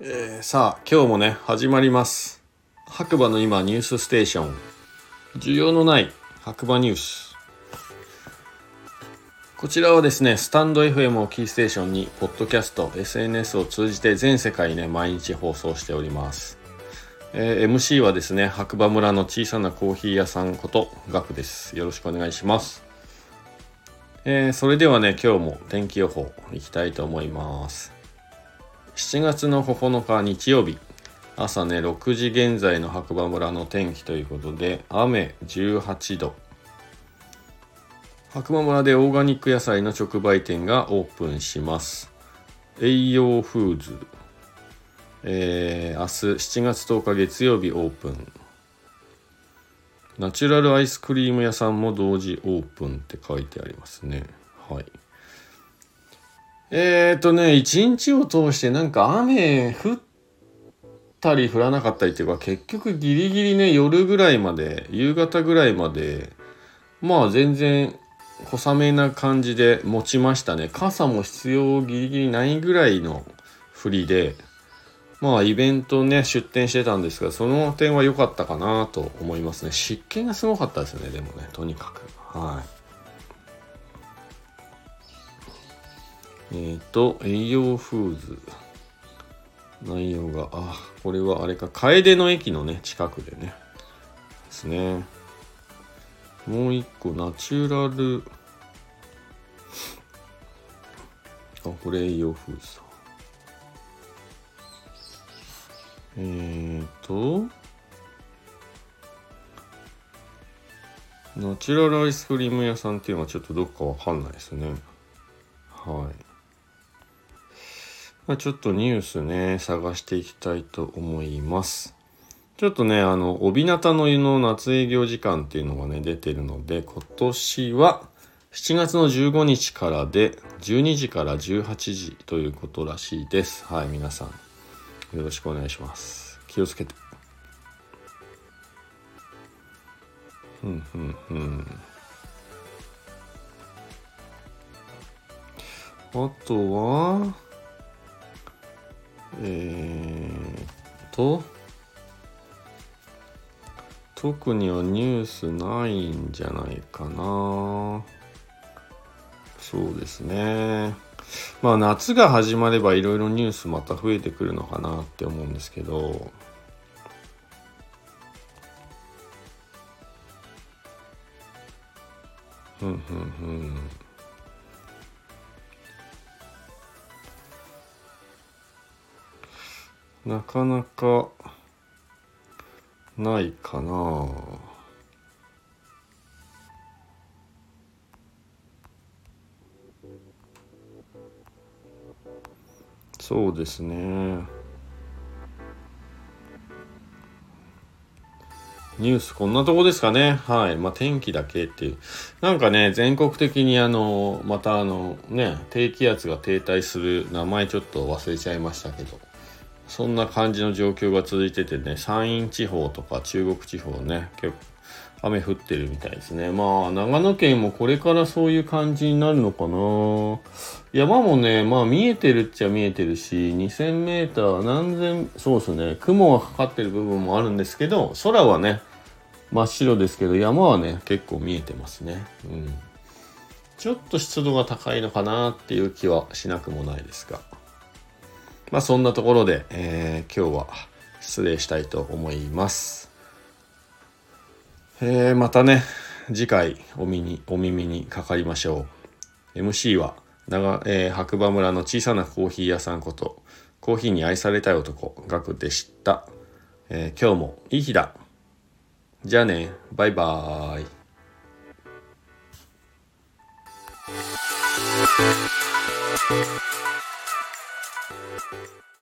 えー、さあ今日もね始まります。白馬の今ニュースステーション。需要のない白馬ニュース。こちらはですねスタンド FM をキーステーションにポッドキャスト SNS を通じて全世界ね毎日放送しております。えー、MC はですね白馬村の小さなコーヒー屋さんことガクです。よろしくお願いします。えー、それではね今日も天気予報いきたいと思います。7月の9日日曜日。朝ね6時現在の白馬村の天気ということで雨18度。白馬村でオーガニック野菜の直売店がオープンします。栄養フーズ。えー、明日7月10日月曜日オープン。ナチュラルアイスクリーム屋さんも同時オープンって書いてありますね。はい。えーとね一日を通してなんか雨降ったり降らなかったりっていうか結局ギリギリね夜ぐらいまで夕方ぐらいまでまあ全然小雨な感じで持ちましたね。傘も必要ギリギリないぐらいの降りで。まあイベントね出店してたんですがその点は良かったかなと思いますね。湿気がすごかったですよねでもねとにかく。はい。えっ、ー、と栄養フーズ内容があこれはあれか楓の駅のね近くでねですね。もう一個ナチュラル。あこれ栄養フーズ。さえーと、ナチュラルアイスクリーム屋さんっていうのはちょっとどっかわかんないですね。はい。まあ、ちょっとニュースね、探していきたいと思います。ちょっとね、あの、帯名の湯の夏営業時間っていうのがね、出てるので、今年は7月の15日からで、12時から18時ということらしいです。はい、皆さん。よろしくお願いします。気をつけて。うんうんうん。あとはえー、と特にはニュースないんじゃないかな。そうですね。まあ夏が始まればいろいろニュースまた増えてくるのかなって思うんですけど。うんうんうん。なかなかないかな。そうですねニュースこんなとこですかね。はい。まあ、天気だけっていう。なんかね、全国的にあの、またあの、ね、低気圧が停滞する名前ちょっと忘れちゃいましたけど、そんな感じの状況が続いててね、山陰地方とか中国地方ね、結雨降ってるみたいですね。まあ、長野県もこれからそういう感じになるのかな。山もね、まあ見えてるっちゃ見えてるし、2000メーター何千、そうですね、雲がかかってる部分もあるんですけど、空はね、真っ白ですけど、山はね、結構見えてますね。うん。ちょっと湿度が高いのかなっていう気はしなくもないですが。まあそんなところで、えー、今日は失礼したいと思います。えー、またね、次回お耳お耳にかかりましょう。MC は長、えー、白馬村の小さなコーヒー屋さんこと、コーヒーに愛されたい男、ガクでした。えー、今日もいい日だ。じゃあね、バイバーイ。Thank you.